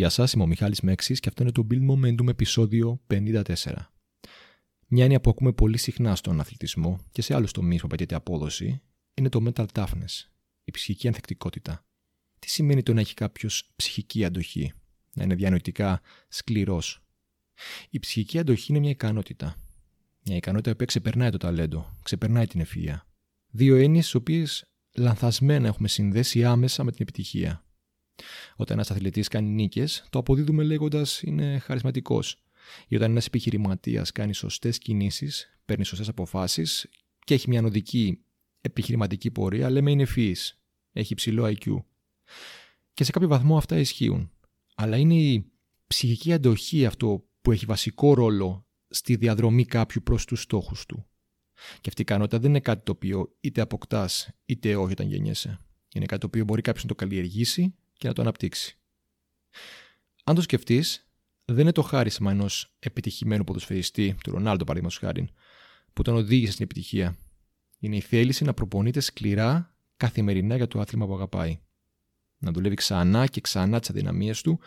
Γεια σας, είμαι ο Μιχάλης Μέξης και αυτό είναι το Build Momentum επεισόδιο 54. Μια έννοια που ακούμε πολύ συχνά στον αθλητισμό και σε άλλους τομείς που απαιτείται απόδοση είναι το mental toughness, η ψυχική ανθεκτικότητα. Τι σημαίνει το να έχει κάποιος ψυχική αντοχή, να είναι διανοητικά σκληρός; Η ψυχική αντοχή είναι μια ικανότητα. Μια ικανότητα που ξεπερνάει το ταλέντο, ξεπερνάει την ευφυα. Δύο έννοιες τι οποίες λανθασμένα έχουμε συνδέσει άμεσα με την επιτυχία. Όταν ένας αθλητής κάνει νίκες, το αποδίδουμε λέγοντας είναι χαρισματικός. Ή όταν ένας επιχειρηματίας κάνει σωστές κινήσεις, παίρνει σωστές αποφάσεις και έχει μια ανωδική επιχειρηματική πορεία, λέμε είναι ευφυή. Έχει υψηλό IQ. Και σε κάποιο βαθμό αυτά ισχύουν. Αλλά είναι η ψυχική αντοχή αυτό που έχει βασικό ρόλο στη διαδρομή κάποιου προς τους στόχους του. Και αυτή η ικανότητα δεν είναι κάτι το οποίο είτε αποκτάς είτε όχι όταν γεννιέσαι. Είναι κάτι το οποίο μπορεί κάποιος να το καλλιεργήσει και να το αναπτύξει. Αν το σκεφτείς, δεν είναι το χάρισμα ενός επιτυχημένου ποδοσφαιριστή, του Ρονάλντο παραδείγματος χάρη, που τον οδήγησε στην επιτυχία. Είναι η θέληση να προπονείται σκληρά καθημερινά για το άθλημα που αγαπάει. Να δουλεύει ξανά και ξανά τις αδυναμίες του,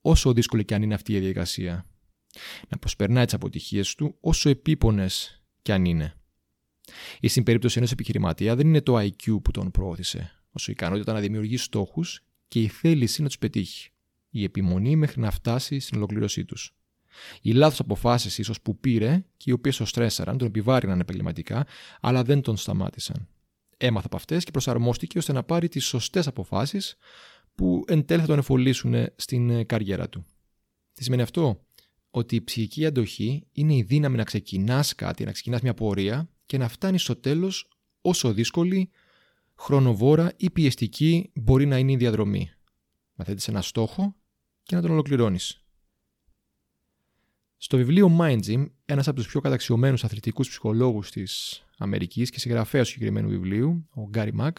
όσο δύσκολη και αν είναι αυτή η διαδικασία. Να προσπερνάει τις αποτυχίες του, όσο επίπονες και αν είναι. Ή στην περίπτωση ενός επιχειρηματία δεν είναι το IQ που τον προώθησε, όσο η ικανότητα να δημιουργεί στόχους και η θέληση να τους πετύχει. Η επιμονή μέχρι να φτάσει στην ολοκλήρωσή τους. Οι λάθος αποφάσεις ίσως που πήρε και οι οποίες το στρέσαραν, τον επιβάρυναν επαγγελματικά, αλλά δεν τον σταμάτησαν. Έμαθα από αυτές και προσαρμόστηκε ώστε να πάρει τις σωστές αποφάσεις που εν τέλει θα τον εφολίσουν στην ε, καριέρα του. Τι σημαίνει αυτό; Ότι η ψυχική αντοχή είναι η δύναμη να ξεκινάς κάτι, να ξεκινάς μια πορεία και να φτάνεις στο τέλος όσο δύσκολη χρονοβόρα ή πιεστική μπορεί να είναι η διαδρομή. Να θέτεις ένα στόχο και να τον ολοκληρώνεις. Στο βιβλίο Mind Gym, ένας από τους πιο καταξιωμένους αθλητικούς ψυχολόγους της Αμερικής και συγγραφέας του συγκεκριμένου βιβλίου, ο Γκάρι Μακ,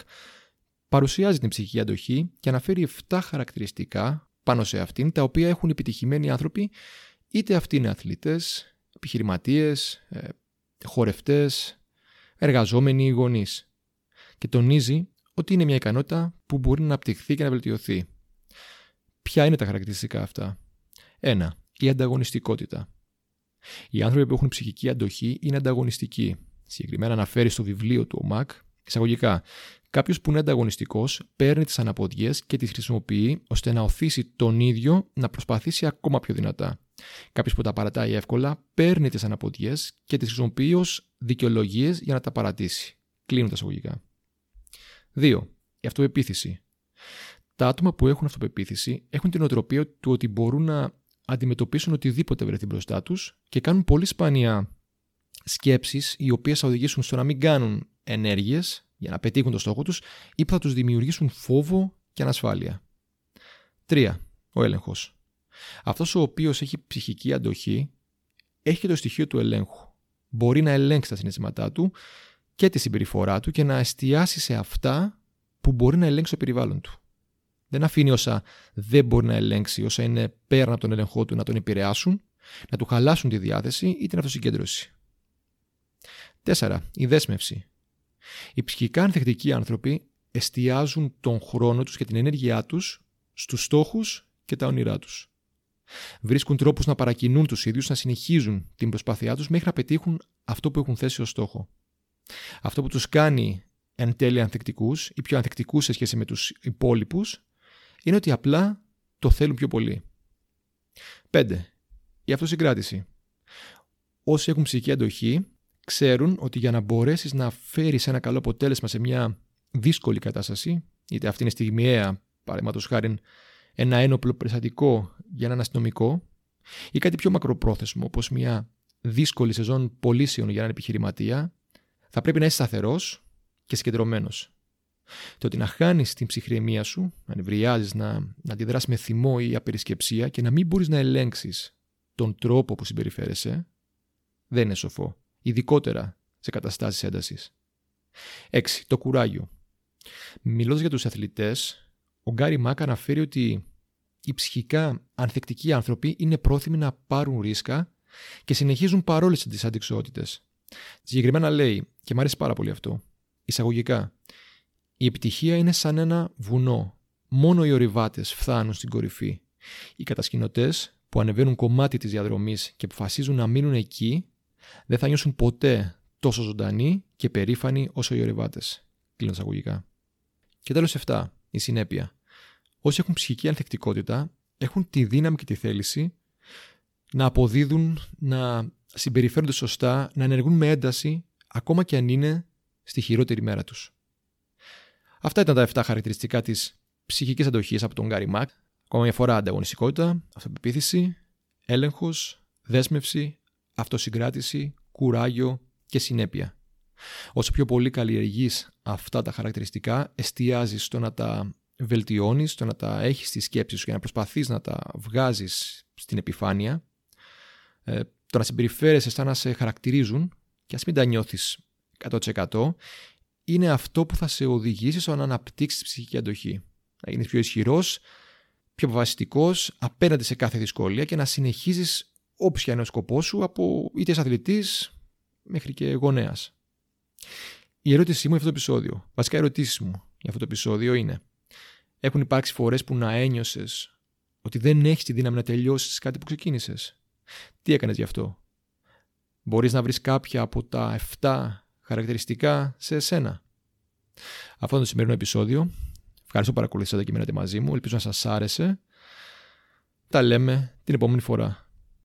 παρουσιάζει την ψυχική αντοχή και αναφέρει 7 χαρακτηριστικά πάνω σε αυτήν, τα οποία έχουν επιτυχημένοι άνθρωποι, είτε αυτοί είναι αθλητές, επιχειρηματίες, ε, χορευτές, εργαζόμενοι ή γονείς και τονίζει ότι είναι μια ικανότητα που μπορεί να αναπτυχθεί και να βελτιωθεί. Ποια είναι τα χαρακτηριστικά αυτά; 1. Η ανταγωνιστικότητα. Οι άνθρωποι που έχουν ψυχική αντοχή είναι ανταγωνιστικοί. Συγκεκριμένα αναφέρει στο βιβλίο του ο Μακ, εισαγωγικά, κάποιος που είναι ανταγωνιστικός παίρνει τις αναποδιές και τις χρησιμοποιεί ώστε να οθήσει τον ίδιο να προσπαθήσει ακόμα πιο δυνατά. Κάποιος που τα παρατάει εύκολα παίρνει τις αναποδιές και τις χρησιμοποιεί ως δικαιολογίες για να τα παρατήσει. Κλείνουν τα εισαγωγικά. 2. Η αυτοπεποίθηση. Τα άτομα που έχουν αυτοπεποίθηση έχουν την οτροπία του ότι μπορούν να αντιμετωπίσουν οτιδήποτε βρεθεί μπροστά τους και κάνουν πολύ σπάνια σκέψεις οι οποίες θα οδηγήσουν στο να μην κάνουν ενέργειες για να πετύχουν το στόχο τους ή που θα τους δημιουργήσουν φόβο και ανασφάλεια. 3. Ο έλεγχος. Αυτός ο οποίος έχει ψυχική αντοχή έχει και το στοιχείο του ελέγχου. Μπορεί να ελέγξει τα συναισθήματά του και τη συμπεριφορά του και να εστιάσει σε αυτά που μπορεί να ελέγξει το περιβάλλον του. Δεν αφήνει όσα δεν μπορεί να ελέγξει, όσα είναι πέραν από τον έλεγχό του να τον επηρεάσουν, να του χαλάσουν τη διάθεση ή την αυτοσυγκέντρωση. 4. Η δέσμευση. Οι ψυχικά ανθεκτικοί άνθρωποι εστιάζουν τον χρόνο τους και την ενέργειά τους στους στόχους και τα όνειρά τους. Βρίσκουν τρόπους να παρακινούν τους ίδιους να συνεχίζουν την προσπάθειά τους μέχρι να πετύχουν αυτό που έχουν θέσει ως στόχο. Αυτό που τους κάνει εν τέλει ανθεκτικούς ή πιο ανθεκτικούς σε σχέση με τους υπόλοιπους είναι ότι απλά το θέλουν πιο πολύ. 5. Η αυτοσυγκράτηση. Όσοι έχουν ψυχική αντοχή ξέρουν ότι για να μπορέσεις να φέρεις ένα καλό αποτέλεσμα σε μια δύσκολη κατάσταση, είτε αυτή είναι στιγμιαία, παραδείγματος χάρη ένα ένοπλο περιστατικό για έναν αστυνομικό, ή κάτι πιο μακροπρόθεσμο, όπως μια δύσκολη σεζόν πωλήσεων για έναν επιχειρηματία, θα πρέπει να είσαι σταθερός και συγκεντρωμένος. Το ότι να χάνεις την ψυχραιμία σου, να νευριάζεις, να, να αντιδράσει με θυμό ή απερισκεψία και να μην μπορείς να ελέγξεις τον τρόπο που συμπεριφέρεσαι, δεν είναι σοφό. Ειδικότερα σε καταστάσεις έντασης. 6. Το κουράγιο. Μιλώντας για τους αθλητές, ο Γκάρι Μάκα αναφέρει ότι οι ψυχικά ανθεκτικοί άνθρωποι είναι πρόθυμοι να πάρουν ρίσκα και συνεχίζουν παρόλες τις αντικσότητες. Συγκεκριμένα λέει, και μου αρέσει πάρα πολύ αυτό, εισαγωγικά, η επιτυχία είναι σαν ένα βουνό. Μόνο οι ορειβάτες φτάνουν στην κορυφή. Οι κατασκηνωτές που ανεβαίνουν κομμάτι της διαδρομής και αποφασίζουν να μείνουν εκεί δεν θα νιώσουν ποτέ τόσο ζωντανοί και περήφανοι όσο οι ορειβάτες. Κλείνω τα αγωγικά. Και τέλος 7. Η συνέπεια. Όσοι έχουν ψυχική ανθεκτικότητα έχουν τη δύναμη και τη θέληση να αποδίδουν, να συμπεριφέρονται σωστά, να ενεργούν με ένταση, ακόμα και αν είναι στη χειρότερη μέρα τους. Αυτά ήταν τα 7 χαρακτηριστικά της ψυχικής αντοχής από τον Γκάρι Μάκ. Ακόμα μια φορά ανταγωνιστικότητα, αυτοπεποίθηση, έλεγχος, δέσμευση, αυτοσυγκράτηση, κουράγιο και συνέπεια. Όσο πιο πολύ καλλιεργείς αυτά τα χαρακτηριστικά, εστιάζεις στο να τα βελτιώνεις, στο να τα έχεις στη σκέψη σου και να προσπαθείς να τα βγάζεις στην επιφάνεια, ε, το να συμπεριφέρεσαι σαν να σε χαρακτηρίζουν και ας μην τα νιώθεις 100% είναι αυτό που θα σε οδηγήσει στο να αναπτύξεις ψυχική αντοχή. Να γίνεις πιο ισχυρός, πιο αποφασιστικός απέναντι σε κάθε δυσκολία και να συνεχίζεις όποιος είναι ο σκοπός σου, από είτε αθλητής μέχρι και γονέας. Η ερώτησή μου για αυτό το επεισόδιο, βασικά οι ερωτήσεις μου για αυτό το επεισόδιο είναι: Έχουν υπάρξει φορές που να ένιωσες ότι δεν έχεις τη δύναμη να τελειώσεις κάτι που ξεκίνησες; Τι έκανες γι' αυτό; Μπορείς να βρεις κάποια από τα 7 χαρακτηριστικά σε εσένα. Αυτό είναι το σημερινό επεισόδιο. Ευχαριστώ που παρακολουθήσατε και μείνατε μαζί μου. Ελπίζω να σας άρεσε. Τα λέμε την επόμενη φορά.